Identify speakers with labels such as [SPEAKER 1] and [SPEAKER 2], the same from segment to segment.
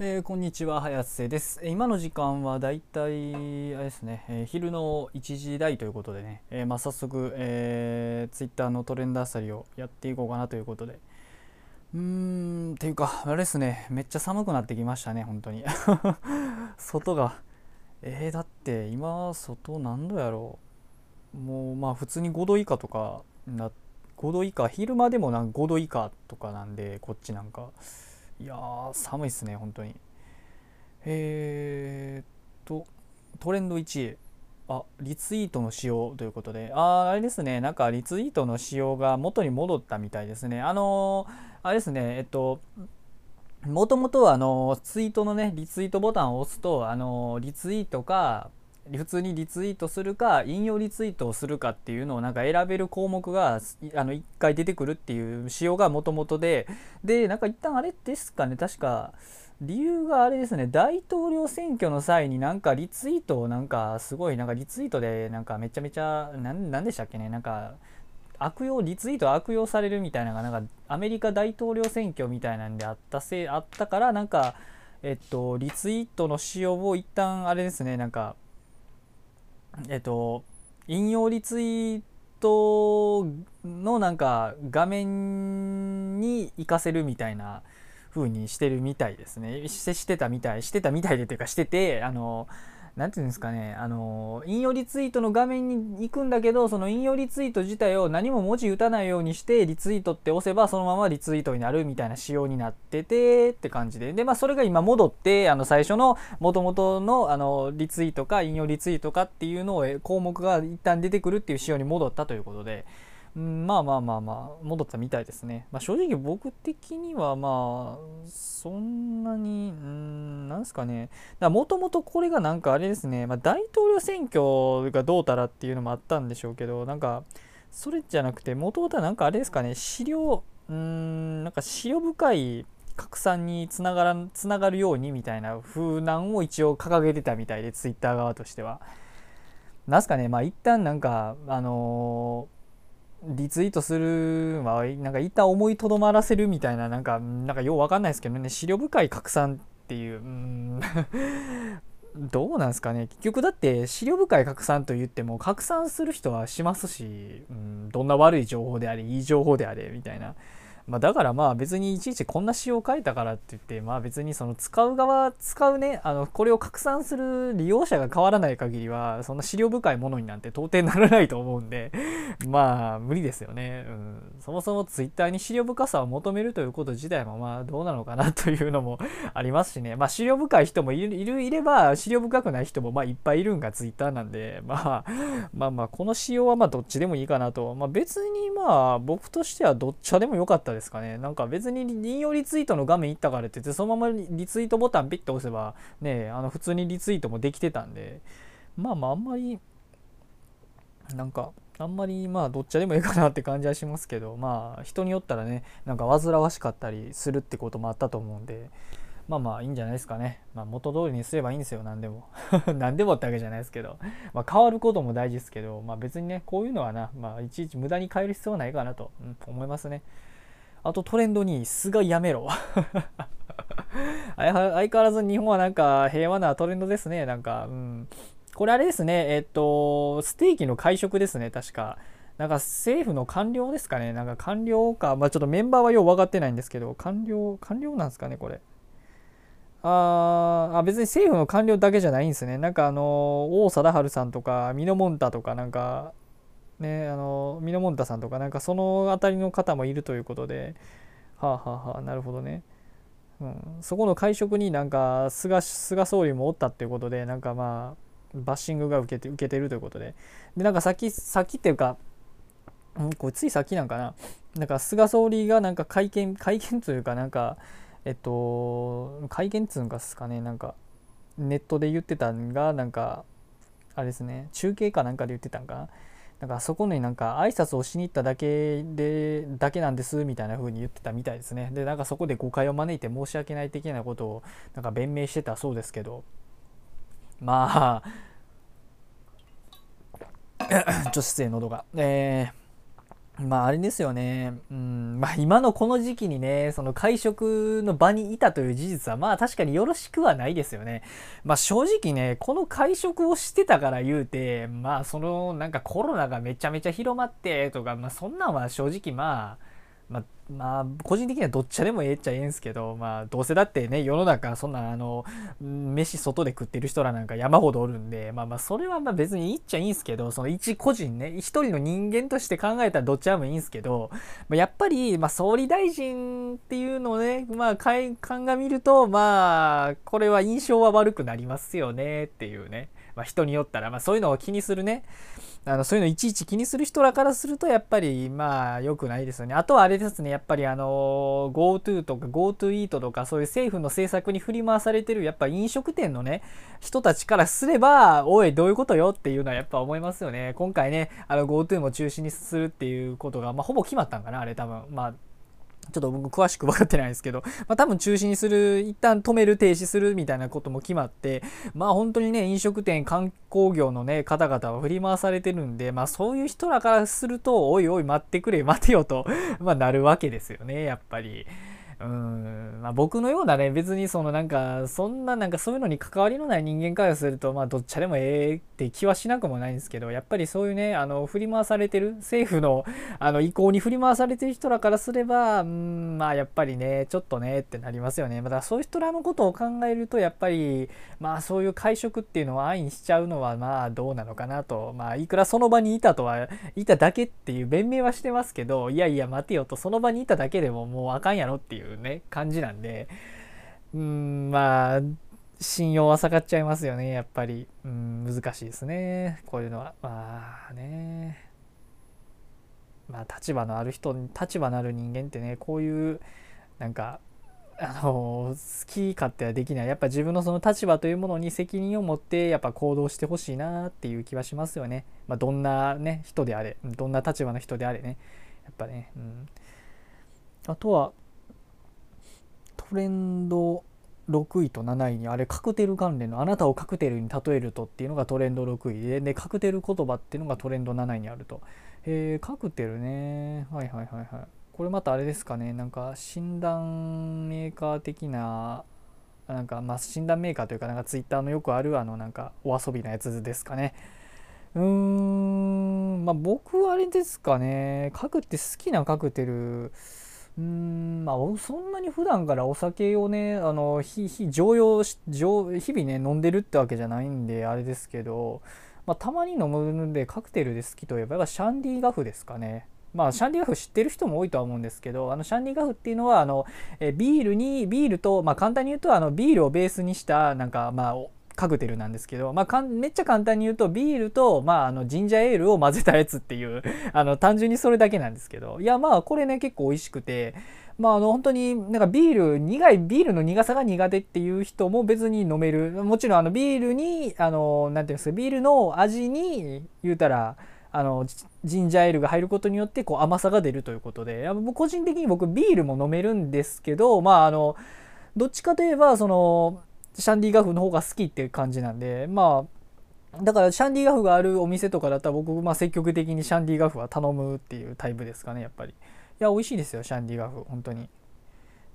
[SPEAKER 1] えー、こんにちは、早瀬です。今の時間はだいたい、あれですね、えー、昼の1時台ということでね、え、まあ、早速、えー、Twitter のトレンドあさりをやっていこうかなということで。うーん、っていうか、あれですね、めっちゃ寒くなってきましたね、本当に。外が。えー、だって今、外何度やろう。もう、まあ、普通に5度以下とかな、5度以下、昼間でもなん5度以下とかなんで、こっちなんか。いやー寒いっすね本当に。えー、っとトレンド1位。あリツイートの仕様ということで。ああれですね。なんかリツイートの仕様が元に戻ったみたいですね。あのー、あれですね。えっともともとはあのツイートのねリツイートボタンを押すとあのリツイートか普通にリツイートするか引用リツイートをするかっていうのをなんか選べる項目があの1回出てくるっていう仕様がもともとででなんか一旦あれですかね確か理由があれですね大統領選挙の際になんかリツイートをなんかすごいなんかリツイートでなんかめちゃめちゃ何でしたっけねなんか悪用リツイート悪用されるみたいなのがなんかアメリカ大統領選挙みたいなんであったせいあったからなんかえっとリツイートの仕様を一旦あれですねなんかえっと引用リツイートのなんか画面に行かせるみたいな風にしてるみたいですね。してしてたみたいしてたみたいでというかしててあの何て言うんですかね、あの、引用リツイートの画面に行くんだけど、その引用リツイート自体を何も文字打たないようにして、リツイートって押せば、そのままリツイートになるみたいな仕様になってて、って感じで。で、まあ、それが今戻って、あの、最初の元々の、あの、リツイートか、引用リツイートかっていうのを、項目が一旦出てくるっていう仕様に戻ったということで、うん、まあまあまあまあ戻ったみたいですね、まあ、正直僕的にはまあそんなにうんなんですかね。もともとこれがなんかあれですね、まあ、大統領選挙がどうたらっていうのもあったんでしょうけどなんかそれじゃなくてもともとはなんかあれですかね。資料うんなんか資料深い拡散につながらつながるようにみたいな風なんを一応掲げてたみたいでツイッター側としては。なんすかね。まあ一旦なんかあのーリツイートするはなんか一旦思いとどまらせるみたいななんかなんかようわかんないですけどね。資料深い拡散っていう。うん。どうなんですかね。結局だって資料深い拡散と言っても拡散する人はしますし、うん、どんな悪い情報であれいい情報であれみたいな。まあ、だからまあ別にいちいちこんな仕様を書いたからって言ってまあ別にその使う側使うねあのこれを拡散する利用者が変わらない限りはそんな資料深いものになんて到底ならないと思うんで まあ無理ですよね、うん、そもそもツイッターに資料深さを求めるということ自体もまあどうなのかなというのもありますしね。まあ資料深い人もいるいるいれば資料深くない人もまあいっぱいいるんがツイッターなんで、まあ、まあまあこの仕様はまあどっちでもいいかなと。まあ別にまあ僕としてはどっちでもよかったですですかね。なんか別に引用リツイートの画面行ったからって言って、そのままリツイートボタンピッと押せば、ね、あの普通にリツイートもできてたんで、まあまああんまり、なんか、あんまりまあどっちでもいいかなって感じはしますけど、まあ人によったらね、なんか煩わしかったりするってこともあったと思うんで、まあまあいいんじゃないですかね。まあ元通りにすればいいんですよ、何でも。何でもってわけじゃないですけど。まあ変わることも大事ですけど、まあ別にね、こういうのはな、まあいちいち無駄に変える必要はないかなと、うん、思いますね。あとトレンドに菅やめろ 相変わらず日本はなんか平和なトレンドですね。なんか、うん。これあれですね。えっと、ステーキの会食ですね。確か。なんか政府の官僚ですかね。なんか官僚か。まあちょっとメンバーはよう分かってないんですけど、官僚、官僚なんですかね、これ。ああ別に政府の官僚だけじゃないんですね。なんかあの王貞治さんとか、ミノモンタとか、なんか、ねあのミノモンタさんとかなんかその辺りの方もいるということではあはあはあなるほどね、うん、そこの会食になんか菅菅総理もおったっていうことでなんかまあバッシングが受けて受けてるということで。でなんかさっきさっていうか、うん、これついさっきなんかな。なんか菅総理がなんか会見会見というかなんかえっと会見っつうんですかね。なんかネットで言ってたんがなんかあれですね。中継かなんかで言ってたんかな。なんかそこになんか挨拶をしに行っただけでだけなんですみたいな風に言ってたみたいですね。でなんかそこで誤解を招いて申し訳ない的なことをなんか弁明してたそうですけど。まあ ちょっと失礼喉が。えーまああれですよね。うん、まあ今のこの時期にね、その会食の場にいたという事実はまあ確かによろしくはないですよね。まあ正直ね、この会食をしてたから言うて、まあそのなんかコロナがめちゃめちゃ広まってとか、まあそんなんは正直まあ、まあ、個人的にはどっちでもええっちゃええんすけど、まあ、どうせだってね、世の中、そんな、あの、飯外で食ってる人らなんか山ほどおるんで、まあまあ、それはまあ別にいいっちゃいいんすけど、その一個人ね、一人の人間として考えたらどっちでもいいんすけど、まあ、やっぱり、まあ、総理大臣っていうのをね、まあ、鑑みると、まあ、これは印象は悪くなりますよね、っていうね。まあ、人によったら、まあ、そういうのを気にするね、あのそういうのいちいち気にする人らからするとやっぱりまあ良くないですよね。あとはあれですね、やっぱりあの GoTo とか GoToEat とかそういう政府の政策に振り回されてるやっぱ飲食店のね、人たちからすれば、おい、どういうことよっていうのはやっぱ思いますよね。今回ね、あの GoTo も中止にするっていうことが、まあ、ほぼ決まったんかな、あれ多分。まあちょっと僕詳しく分かってないですけど、まあ、多分中止にする、一旦止める、停止するみたいなことも決まって、まあ本当にね、飲食店、観光業のね、方々は振り回されてるんで、まあそういう人らからすると、おいおい待ってくれ、待てよと、まあなるわけですよね、やっぱり。うん、まあ、僕のようなね、別にそのなんか、そんななんかそういうのに関わりのない人間からすると、まあ、どっちでもええって気はしなくもないんですけど、やっぱりそういうね、あの、振り回されてる、政府の、あの、意向に振り回されてる人らからすれば、うん、まあ、やっぱりね、ちょっとね、ってなりますよね。まだそういう人らのことを考えると、やっぱり、まあ、そういう会食っていうのを安易にしちゃうのは、まあ、どうなのかなと。まあ、いくらその場にいたとは、いただけっていう弁明はしてますけど、いやいや、待てよと、その場にいただけでももうあかんやろっていううね、感じなんで、うん、まあ、信用は下がっちゃいますよね、やっぱり。うん、難しいですね、こういうのは。まあね。まあ、立場のある人、立場のある人間ってね、こういう、なんか、あの好き勝手はできないやっぱ自分のその立場というものに責任を持ってやっぱ行動してほしいなっていう気はしますよね、まあ、どんなね人であれどんな立場の人であれねやっぱね、うん、あとはトレンド6位と7位にあれカクテル関連のあなたをカクテルに例えるとっていうのがトレンド6位ででカクテル言葉っていうのがトレンド7位にあると、えー、カクテルね。はいはいはいはいこれまたあれですかね。なんか診断メーカー的ななんかまあ診断メーカーというかなんかツイッターのよくあるあのなんかお遊びなやつですかね。うーんまあ僕はあれですかね。カクって好きなカクテルうんまあそんなに普段からお酒をねあの日々常用し日々ね飲んでるってわけじゃないんであれですけど、まあ、たまに飲むんでカクテルで好きといえばシャンディガフですかね。まあ、シャンディガフ知ってる人も多いとは思うんですけど、あのシャンディガフっていうのは、あのえビールに、ビールと、まあ、簡単に言うと、あのビールをベースにした、なんか、まあ、カクテルなんですけど、まあ、めっちゃ簡単に言うとビールと、まあ、あのジンジャーエールを混ぜたやつっていう あの単純にそれだけなんですけどいやまあこれね結構美味しくてまあ、あの本当になんかビール苦いビールの苦さが苦手っていう人も別に飲める。もちろんあのビールにあのなんていうんですかビールの味に言うたらあのジンジャーエールが入ることによってこう甘さが出るということで個人的に僕ビールも飲めるんですけどまああのどっちかといえばそのシャンディガフの方が好きっていう感じなんでまあだからシャンディガフがあるお店とかだったら僕、まあ、積極的にシャンディガフは頼むっていうタイプですかねやっぱり。いや美味しいですよシャンディガフ本当に。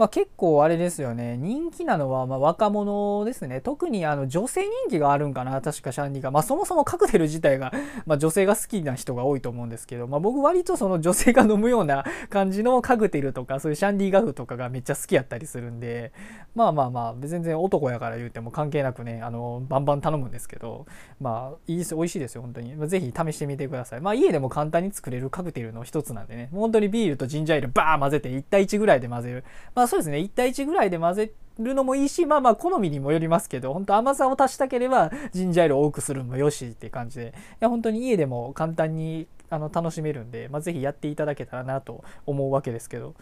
[SPEAKER 1] まあ、結構あれですよね。人気なのはま若者ですね。特にあの女性人気があるんかな確かシャンディが、まあ、そもそもカクテル自体が、ま、女性が好きな人が多いと思うんですけど、まあ、僕割とその女性が飲むような感じのカクテルとかそういうシャンディガフとかがめっちゃ好きやったりするんでまあまあまあ全然男やから言うても関係なくねあのバンバン頼むんですけどまあいいです美味しいですよ本当に、まあ、ぜひ試してみてください。まあ家でも簡単に作れるカクテルの一つなんでね。本当にビールとジンジャーエールバー混ぜて1対1ぐらいで混ぜる。まあそうですね。1対1ぐらいで混ぜるのもいいしまあまあ好みにもよりますけど本当甘さを足したければジンジャーエールを多くするのもよしって感じで。いや本当に家でも簡単にあの楽しめるんで、まあ、ぜやっていただけたらなと思うわけですけど、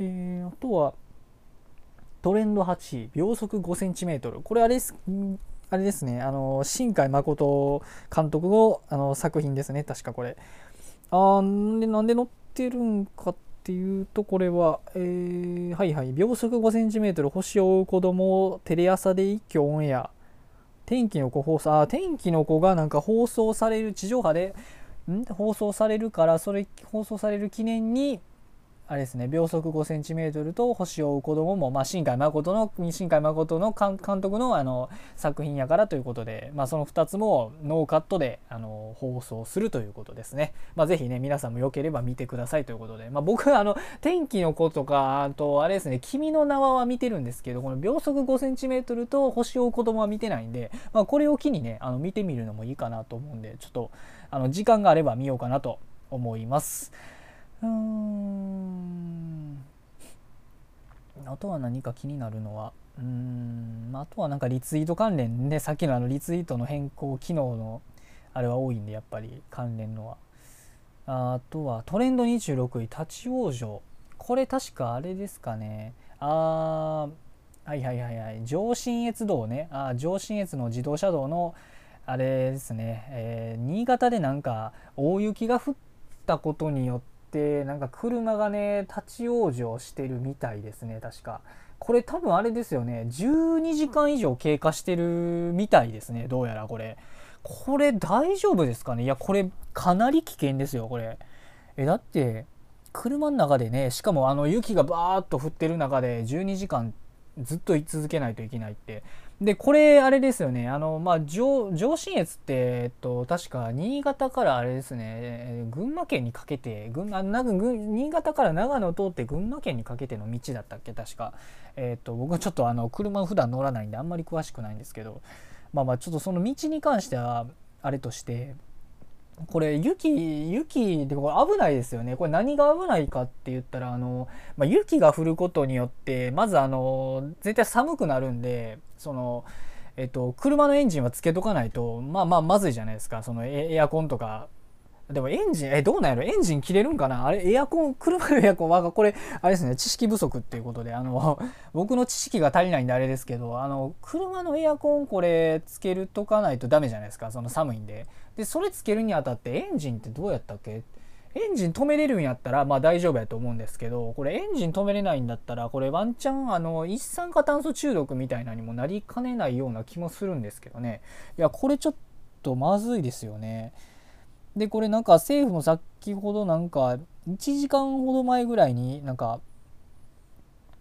[SPEAKER 1] えー、あとはトレンド8秒速 5cm これあれですあれですね。あの新海誠監督のあの作品ですね。確かこれ。あんでなんで載ってるんかってっていうとこれは、えー、はいはい。秒速 5cm 星を追う子供をテレ朝で一挙オンエア。天気の子放送。あ天気の子がなんか放送される地上波でん？放送されるからそれ放送される記念にあれですね秒速 5cm と星を追う子供も、まあ、新海誠の新海誠の監督のあの作品やからということで、まあ、その2つもノーカットであの放送するということですね。まあ、ぜひね皆さんもよければ見てくださいということで、まあ、僕あの天気の子とかあとあれですね君の名は見てるんですけどこの秒速 5cm と星を追う子供は見てないんで、まあ、これを機にねあの見てみるのもいいかなと思うんでちょっとあの時間があれば見ようかなと思います。うん。あとは何か気になるのはうーん。あとはなんかリツイート関連ねさっきのあのリツイートの変更機能のあれは多いんでやっぱり関連のは。あとはトレンド26位立ち往生。これ確かあれですかね。あーはいはいはいはい。上信越道ね。あ上信越の自動車道のあれですね、えー、新潟でなんか大雪が降ったことによってなんか車がね立ち往生してるみたいですね確か。これ多分あれですよね12時間以上経過してるみたいですねどうやらこれ。これ大丈夫ですかね？いやこれかなり危険ですよこれ。えだって車の中でねしかもあの雪がバーッと降ってる中で12時間ずっと居続けないといけないって。でこれあれですよね。あのまあ上上信越ってえっと確か新潟からあれですね。え群馬県にかけて群あなんか新潟から長野を通って群馬県にかけての道だったっけ？確か。えっと僕はちょっとあの車普段乗らないんであんまり詳しくないんですけど。まあまあちょっとその道に関してはあれとしてこれ雪雪でこれ危ないですよね。これ何が危ないかって言ったらあの、まあ、雪が降ることによってまずあの絶対寒くなるんでそのえっと車のエンジンはつけとかないとまあまあまずいじゃないですか。そのエアコンとかでもエンジン、え、どうなんやろ？エンジン切れるんかな？あれ、エアコン、車のエアコンは、これ、あれですね、知識不足っていうことで、あの、僕の知識が足りないんであれですけど、あの、車のエアコンこれ、つけるとかないとダメじゃないですか、その寒いんで。で、それつけるにあたって、エンジンってどうやったっけ？エンジン止めれるんやったら、まあ大丈夫やと思うんですけど、これエンジン止めれないんだったら、これワンチャン、あの、一酸化炭素中毒みたいなにもなりかねないような気もするんですけどね。いや、これちょっとまずいですよね。でこれなんか政府も先ほどなんか1時間ほど前ぐらいになんか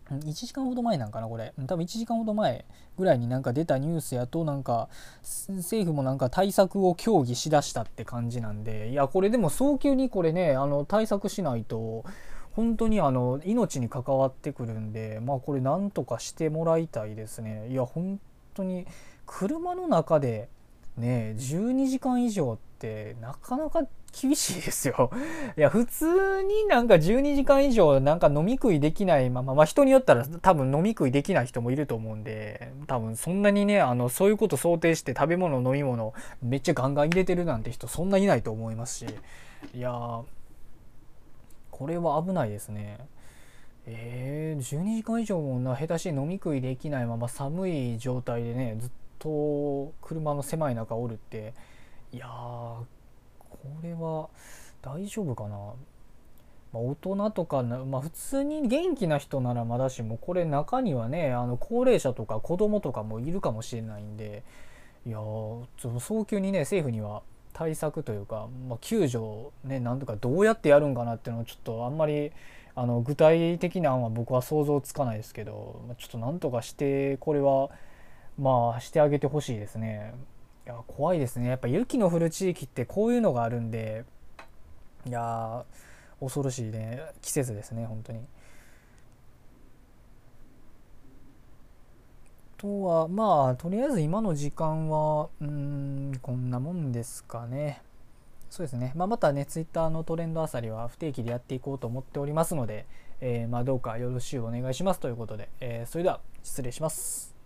[SPEAKER 1] 1時間ほど前なんかなこれ。多分1時間ほど前ぐらいになんか出たニュースやとなんか政府もなんか対策を協議しだしたって感じなんでいやこれでも早急にこれねあの対策しないと本当にあの命に関わってくるんでまあこれなんとかしてもらいたいですね。いや本当に車の中でね12時間以上ってってなかなか厳しいですよ。いや普通になんか12時間以上なんか飲み食いできないまま、まあ、人によったら多分飲み食いできない人もいると思うんで多分そんなにねあのそういうこと想定して食べ物飲み物めっちゃガンガン入れてるなんて人そんないないと思いますしいやこれは危ないですね。えー、12時間以上もな下手し飲み食いできないまま寒い状態でねずっと車の狭い中おるっていやこれは大丈夫かな、まあ、大人とかまあ、普通に元気な人ならまだしもこれ中にはねあの高齢者とか子供とかもいるかもしれないんでいや早急にね政府には対策というか、まあ、救助ねなんとかどうやってやるんかなっていうのはちょっとあんまりあの具体的な案は僕は想像つかないですけど、ちょっとなんとかしてこれはまあしてあげてほしいですね。いや怖いですねやっぱ雪の降る地域ってこういうのがあるんでいや恐ろしいね季節ですね本当に。とはまあとりあえず今の時間はうんこんなもんですかね。そうですね、まあ、またね、ツイッターのトレンドあさりは不定期でやっていこうと思っておりますので、えー、まあどうかよろしゅうお願いしますということで、えー、それでは失礼します。